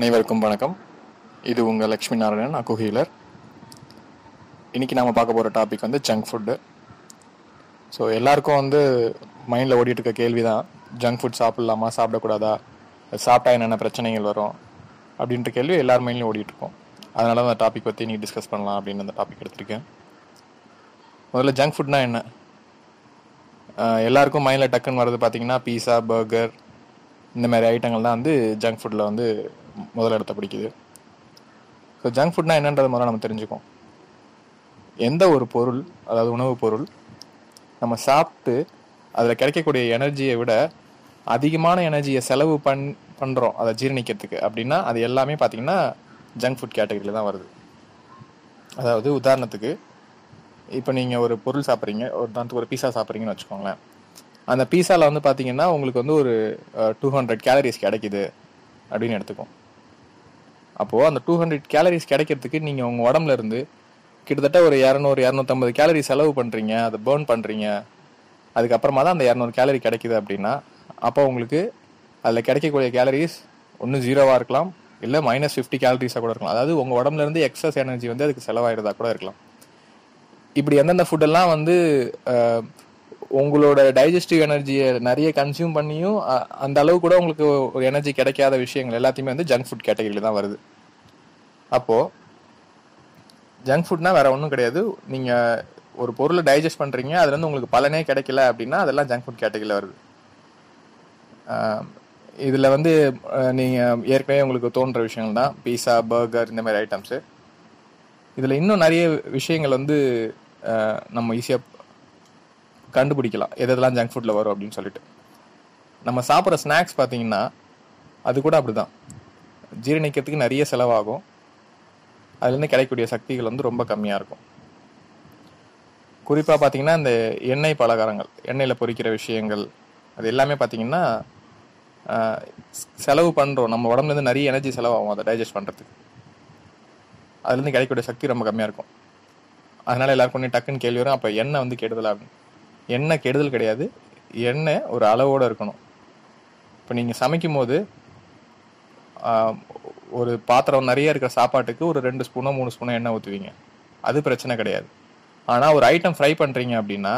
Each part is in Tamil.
அனைவருக்கும் வணக்கம். இது உங்கள் லக்ஷ்மி நாராயணன் அக்கு ஹீலர் இன்றைக்கி நாம் பார்க்க போகிற டாபிக் வந்து ஜங்க் ஃபுட்டு ஸோ எல்லாருக்கும் வந்து மைண்டில் ஓடிட்டு இருக்க கேள்வி தான் ஜங்க் ஃபுட் சாப்பிட்லாமா சாப்பிடக்கூடாதா சாப்பிட்டா என்னென்ன பிரச்சனைகள் வரும் அப்படின்ற கேள்வி எல்லார் மைண்ட்லையும் ஓடிட்டுருக்கோம் அதனால தான் அந்த டாபிக் பற்றி நீ டிஸ்கஸ் பண்ணலாம் அப்படின்னு அந்த டாபிக் எடுத்திருக்கேன். முதல்ல ஜங்க் ஃபுட்னா என்ன? எல்லாருக்கும் மைண்டில் டக்குன்னு வர்றது பார்த்தீங்கன்னா பீஸா பர்கர் இந்த மாதிரி ஐட்டங்கள் தான் வந்து ஜங்க் ஃபுட்டில் வந்து முதல் இடத்த பிடிக்குது. ஸோ ஜங்க் ஃபுட்னா என்னன்றது முதல்ல நம்ம தெரிஞ்சுக்கோம் எந்த ஒரு பொருள் அதாவது உணவுப் பொருள் நம்ம சாப்பிட்டு அதில் கிடைக்கக்கூடிய எனர்ஜியை விட அதிகமான எனர்ஜியை செலவு பண் பண்ணுறோம் அதை ஜீரணிக்கிறதுக்கு. அப்படின்னா அது எல்லாமே பார்த்தீங்கன்னா ஜங்க் ஃபுட் கேட்டகரியில் தான் வருது. அதாவது உதாரணத்துக்கு இப்போ நீங்கள் ஒரு பொருள் சாப்பிட்றீங்க ஒரு உதாரணத்துக்கு ஒரு பீஸா சாப்பிட்றீங்கன்னு வச்சுக்கோங்களேன். அந்த பீஸாவில் வந்து பார்த்தீங்கன்னா உங்களுக்கு வந்து ஒரு டூ ஹண்ட்ரட் கேலரிஸ் கிடைக்குது அப்படின்னு எடுத்துக்கோம் அப்போது அந்த டூ ஹண்ட்ரட் கேலரிஸ் கிடைக்கிறதுக்கு நீங்கள் உங்கள் உடம்புல இருந்து கிட்டத்தட்ட ஒரு இரநூறு இரநூத்தம்பது கேலரி செலவு பண்ணுறீங்க அதை பேர்ன் பண்ணுறீங்க அதுக்கப்புறமா தான் அந்த இரநூறு கேலரி கிடைக்குது அப்படின்னா அப்போ உங்களுக்கு அதில் கிடைக்கக்கூடிய கேலரிஸ் ஒன்று ஜீரோவாக இருக்கலாம் இல்லை மைனஸ் ஃபிஃப்டி கேலரிஸாக கூட இருக்கலாம். அதாவது உங்கள் உடம்புலேருந்து எக்ஸஸ் எனர்ஜி வந்து அதுக்கு செலவாயிரதா கூட இருக்கலாம். இப்படி எந்தெந்த ஃபுட்டெல்லாம் வந்து உங்களோட டைஜஸ்டிவ் எனர்ஜியை நிறைய கன்சியூம் பண்ணியும் அந்த அளவு கூட உங்களுக்கு ஒரு எனர்ஜி கிடைக்காத விஷயங்கள் எல்லாத்தையுமே வந்து ஜங்க் ஃபுட் கேட்டகரியில் தான் வருது. அப்போது ஜங்க் ஃபுட்னா வேற ஒன்றும் கிடையாது. நீங்கள் ஒரு பொருளை டைஜஸ்ட் பண்ணுறீங்க அதுலேருந்து உங்களுக்கு பலனே கிடைக்கல அப்படின்னா அதெல்லாம் ஜங்க் ஃபுட் கேட்டகரியில் வருது. இதில் வந்து நீங்கள் ஏற்கனவே உங்களுக்கு தோன்ற விஷயங்கள் தான். பீஸா பர்கர் இந்த மாதிரி ஐட்டம்ஸு இதில் இன்னும் நிறைய விஷயங்கள் வந்து நம்ம ஈஸியாக கண்டுபிடிக்கலாம். எதெல்லாம் ஜங்க் ஃபுட்டில் வரும் அப்படின்னு சொல்லிட்டு. நம்ம சாப்பிட்ற ஸ்நாக்ஸ் பார்த்தீங்கன்னா அது கூட அப்படிதான். ஜீரணிக்கிறதுக்கு நிறைய செலவாகும். அதுலேருந்து கிடைக்கக்கூடிய சக்திகள் வந்து ரொம்ப கம்மியாக இருக்கும். குறிப்பாக பார்த்தீங்கன்னா இந்த எண்ணெய் பலகாரங்கள் எண்ணெயில் பொரிக்கிற விஷயங்கள் அது எல்லாமே பார்த்தீங்கன்னா செலவு பண்ணுறோம் நம்ம உடம்புலேருந்து நிறைய எனர்ஜி செலவாகும் அதை டைஜஸ்ட் பண்ணுறதுக்கு அதுலேருந்து கிடைக்கக்கூடிய சக்தி ரொம்ப கம்மியாக இருக்கும். அதனால எல்லாருக்கும் டக்குன்னு கேள்வி வரும் அப்போ எண்ணெய் வந்து கெடுதலாகும் எண்ணெய் கெடுதல் கிடையாது. எண்ணெய் ஒரு அளவோடு இருக்கணும். இப்போ நீங்கள் சமைக்கும் போது ஒரு பாத்திரம் நிறைய இருக்கிற சாப்பாட்டுக்கு ஒரு ரெண்டு ஸ்பூனோ மூணு ஸ்பூனோ எண்ணெய் ஊற்றுவீங்க அது பிரச்சனை கிடையாது. ஆனால் ஒரு ஐட்டம் ஃப்ரை பண்ணுறீங்க அப்படின்னா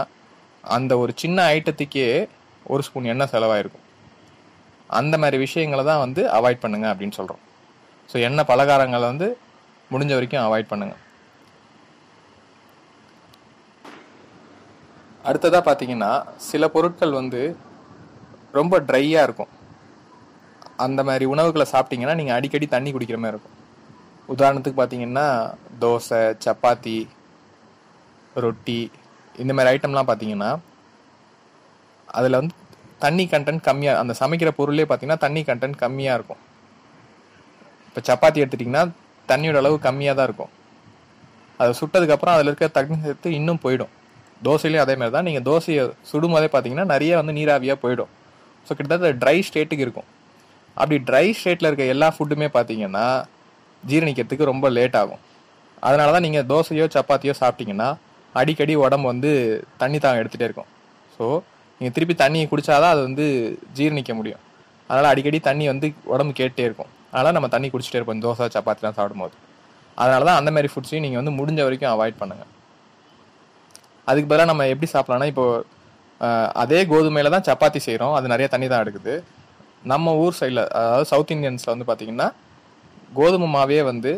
அந்த ஒரு சின்ன ஐட்டத்துக்கே ஒரு ஸ்பூன் எண்ணெய் செலவாயிருக்கும். அந்த மாதிரி விஷயங்களை தான் வந்து அவாய்ட் பண்ணுங்க அப்படின்னு சொல்கிறோம் ஸோ எண்ணெய் பலகாரங்களை வந்து முடிஞ்ச வரைக்கும் அவாய்ட் பண்ணுங்கள் அடுத்ததாக பார்த்தீங்கன்னா சில பொருட்கள் வந்து ரொம்ப ட்ரையாக இருக்கும். அந்த மாதிரி உணவுகளை சாப்பிட்டீங்கன்னா நீங்கள் அடிக்கடி தண்ணி குடிக்கிற மாதிரி இருக்கும். உதாரணத்துக்கு பார்த்தீங்கன்னா தோசை சப்பாத்தி ரொட்டி இந்த மாதிரி ஐட்டம்லாம் பார்த்தீங்கன்னா அதில் வந்து தண்ணி கண்டென்ட் கம்மியாக அந்த சமைக்கிற பொருளே பார்த்தீங்கன்னா தண்ணி கண்டென்ட் கம்மியாக இருக்கும். இப்போ சப்பாத்தி எடுத்துட்டிங்கன்னா தண்ணியோட அளவு கம்மியாக தான் இருக்கும். அதை சுட்டதுக்கப்புறம் அதில் இருக்க தண்ணி சேர்த்து இன்னும் போயிடும். தோசையிலையும் அதே மாதிரி தான். நீங்கள் தோசையை சுடும் போதே பார்த்தீங்கன்னா நிறைய வந்து நீராவியாக போயிடும். ஸோ கிட்டத்தட்ட ட்ரை ஸ்டேட்டுக்கு இருக்கும். அப்படி ட்ரை ஸ்டேட்டில் இருக்க எல்லா ஃபுட்டுமே பார்த்தீங்கன்னா ஜீரணிக்கிறதுக்கு ரொம்ப லேட் ஆகும். அதனால தான் நீங்கள் தோசையோ சப்பாத்தியோ சாப்பிட்டீங்கன்னா அடிக்கடி உடம்பு வந்து தண்ணி தாகம் எடுத்துகிட்டே இருக்கும். ஸோ நீங்கள் திருப்பி தண்ணியை குடித்தாதான் அது வந்து ஜீரணிக்க முடியும். அதனால் அடிக்கடி தண்ணி வந்து உடம்பு கேட்டே இருக்கும். அதனால் நம்ம தண்ணி குடிச்சிட்டே இருப்போம். தோசை சப்பாத்திலாம் சாப்பிடும்போது. அதனால தான் அந்த மாதிரி ஃபுட்ஸையும் நீங்கள் வந்து முடிஞ்ச வரைக்கும் அவாய்ட் பண்ணுங்கள் அதுக்கு பதிலாக நம்ம எப்படி சாப்பிட்லாம்னா இப்போ அதே கோதுமையில் தான் சப்பாத்தி செய்கிறோம் அது நிறைய தண்ணி தான் எடுக்குது. நம்ம ஊர் சைடில் அதாவது சவுத் இந்தியன்ஸில் வந்து பார்த்தீங்கன்னா கோதுமை மாவே வந்து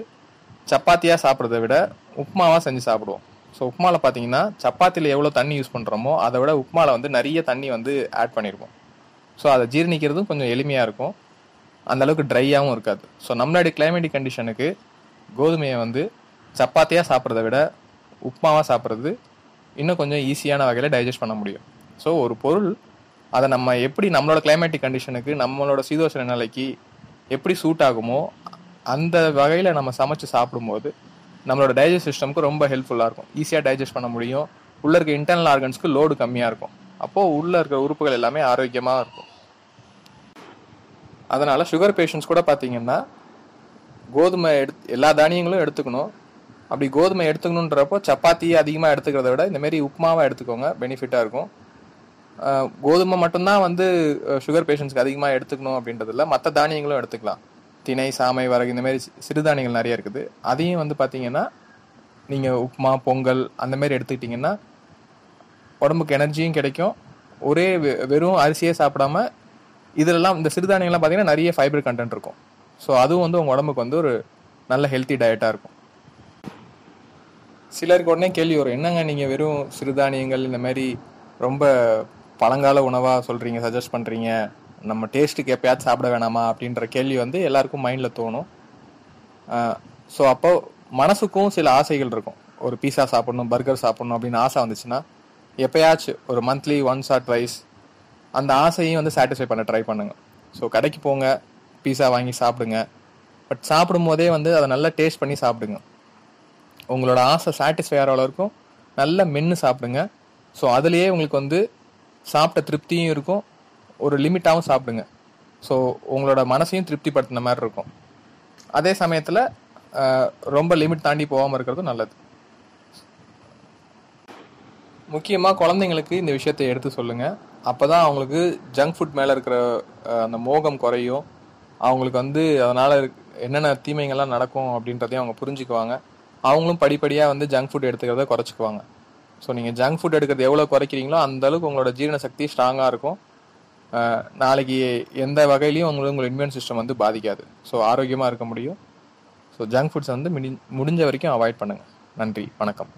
சப்பாத்தியாக சாப்பிட்றத விட உப்புமாவாக செஞ்சு சாப்பிடுவோம். ஸோ உப்புமாவில் பார்த்தீங்கன்னா சப்பாத்தியில் எவ்வளோ தண்ணி யூஸ் பண்ணுறோமோ அதை விட உப்புமாவில் வந்து நிறைய தண்ணி வந்து ஆட் பண்ணியிருப்போம் ஸோ அதை ஜீரணிக்கிறதும் கொஞ்சம் எளிமையாக இருக்கும். அந்தளவுக்கு ட்ரையாகவும் இருக்காது. ஸோ நம்மளுடைய கிளைமேட்டிக் கண்டிஷனுக்கு கோதுமையை வந்து சப்பாத்தியாக சாப்பிட்றத விட உப்புமாவாக சாப்பிட்றது இன்னும் கொஞ்சம் ஈஸியான வகையில் டைஜஸ்ட் பண்ண முடியும். ஸோ ஒரு பொருள் அதை நம்ம எப்படி நம்மளோட கிளைமேட்டிக் கண்டிஷனுக்கு நம்மளோட சீதோஷண நிலைக்கு எப்படி சூட் ஆகுமோ அந்த வகையில் நம்ம சமைச்சு சாப்பிடும்போது நம்மளோட டைஜஸ்ட் சிஸ்டம்க்கு ரொம்ப ஹெல்ப்ஃபுல்லாக இருக்கும். ஈஸியாக டைஜஸ்ட் பண்ண முடியும். உள்ளே இருக்க இன்டர்னல் ஆர்கன்ஸ்க்கு லோடு கம்மியாக இருக்கும். அப்போது உள்ளே இருக்கிற உறுப்புகள் எல்லாமே ஆரோக்கியமாக இருக்கும். அதனால் சுகர் பேஷண்ட்ஸ் கூட பார்த்தீங்கன்னா கோதுமை எடுத்து எல்லா தானியங்களும் எடுத்துக்கணும். அப்படி கோதுமை எடுத்துக்கணுன்றப்போ சப்பாத்தி அதிகமாக எடுத்துக்கிறத விட இந்த மாதிரி உப்புமாவை எடுத்துக்கோங்க. பெனிஃபிட்டாக இருக்கும். கோதுமை மட்டும்தான் வந்து சுகர் பேஷண்ட்ஸ்க்கு அதிகமாக எடுத்துக்கணும் அப்படின்றது இல்லை மற்ற தானியங்களும் எடுத்துக்கலாம். திணை சாமை வரகு இந்த மாதிரி சிறுதானியங்கள் நிறைய இருக்குது. அதையும் வந்து பார்த்தீங்கன்னா நீங்கள் உப்புமா பொங்கல் அந்த மாதிரி எடுத்துக்கிட்டிங்கன்னா உடம்புக்கு எனர்ஜியும் கிடைக்கும். ஒரே வெ- வெறும் அரிசியே சாப்பிடாம இதிலெல்லாம் இந்த சிறுதானியங்கள்லாம் பார்த்தீங்கன்னா நிறைய ஃபைபர் கண்டென்ட் இருக்கும். ஸோ அதுவும் வந்து உங்கள் உடம்புக்கு வந்து ஒரு நல்ல ஹெல்த்தி டயட்டாக இருக்கும். சிலருக்கு உடனே கேள்வி வரும். என்னங்க நீங்கள் வெறும் சிறுதானியங்கள் இந்த மாதிரி ரொம்ப பழங்கால உணவாக சொல்கிறீங்க சஜஸ்ட் பண்ணுறீங்க நம்ம டேஸ்ட்டுக்கு எப்பயாச்சும் சாப்பிட வேணாமா? அப்படின்ற கேள்வி வந்து எல்லாருக்கும் மைண்டில் தோணும். ஸோ அப்போ மனசுக்கும் சில ஆசைகள் இருக்கும். ஒரு பீஸா சாப்பிடணும் பர்கர் சாப்பிடணும் அப்படின்னு ஆசை வந்துச்சுன்னா எப்பயாச்சும் ஒரு மந்த்லி ஒன்ஸ் ஆர் ட்வைஸ் அந்த ஆசையும் வந்து சாட்டிஸ்ஃபை பண்ண ட்ரை பண்ணுங்க. ஸோ கடைக்கு போங்க பீஸா வாங்கி சாப்பிடுங்க. பட் சாப்பிடும் போதே வந்து அதை நல்லா டேஸ்ட் பண்ணி சாப்பிடுங்க. உங்களோட ஆசை சாட்டிஸ்ஃபை ஆகிற அளவுக்கும் நல்லா மென்று சாப்பிடுங்க. ஸோ அதுலேயே உங்களுக்கு வந்து சாப்பிட்ட திருப்தியும் இருக்கும். ஒரு லிமிட்டாகவும் சாப்பிடுங்க. ஸோ உங்களோட மனசையும் திருப்திப்படுத்தின மாதிரி இருக்கும். அதே சமயத்தில் ரொம்ப லிமிட் தாண்டி போகாமல் இருக்கிறதும் நல்லது. முக்கியமாக குழந்தைங்களுக்கு இந்த விஷயத்தை எடுத்து சொல்லுங்கள் அப்போ தான் அவங்களுக்கு ஜங்க் ஃபுட் மேலே இருக்கிற அந்த மோகம் குறையும். அவங்களுக்கு வந்து அதனால் என்னென்ன தீமைகள்லாம் நடக்கும் அப்படின்றதையும் அவங்க புரிஞ்சுக்குவாங்க. அவங்களும் படிப்படியாக வந்து ஜங்க் ஃபுட் எடுத்துக்கிறத குறைச்சிக்குவாங்க. ஸோ நீங்கள் ஜங்க் ஃபுட் எடுக்கிறது எவ்வளோ குறைக்கிறீங்களோ அந்த அளவுக்கு உங்களோட ஜீரண சக்தி ஸ்ட்ராங்காக இருக்கும். நாளைக்கு எந்த வகையிலையும் உங்களுக்கு உங்களோட இம்யூன் சிஸ்டம் வந்து பாதிக்காது. ஸோ ஆரோக்கியமாக இருக்க முடியும். ஸோ ஜங்க் ஃபுட்ஸ் வந்து முடிஞ்ச வரைக்கும் அவாய்ட் பண்ணுங்கள் நன்றி. வணக்கம்.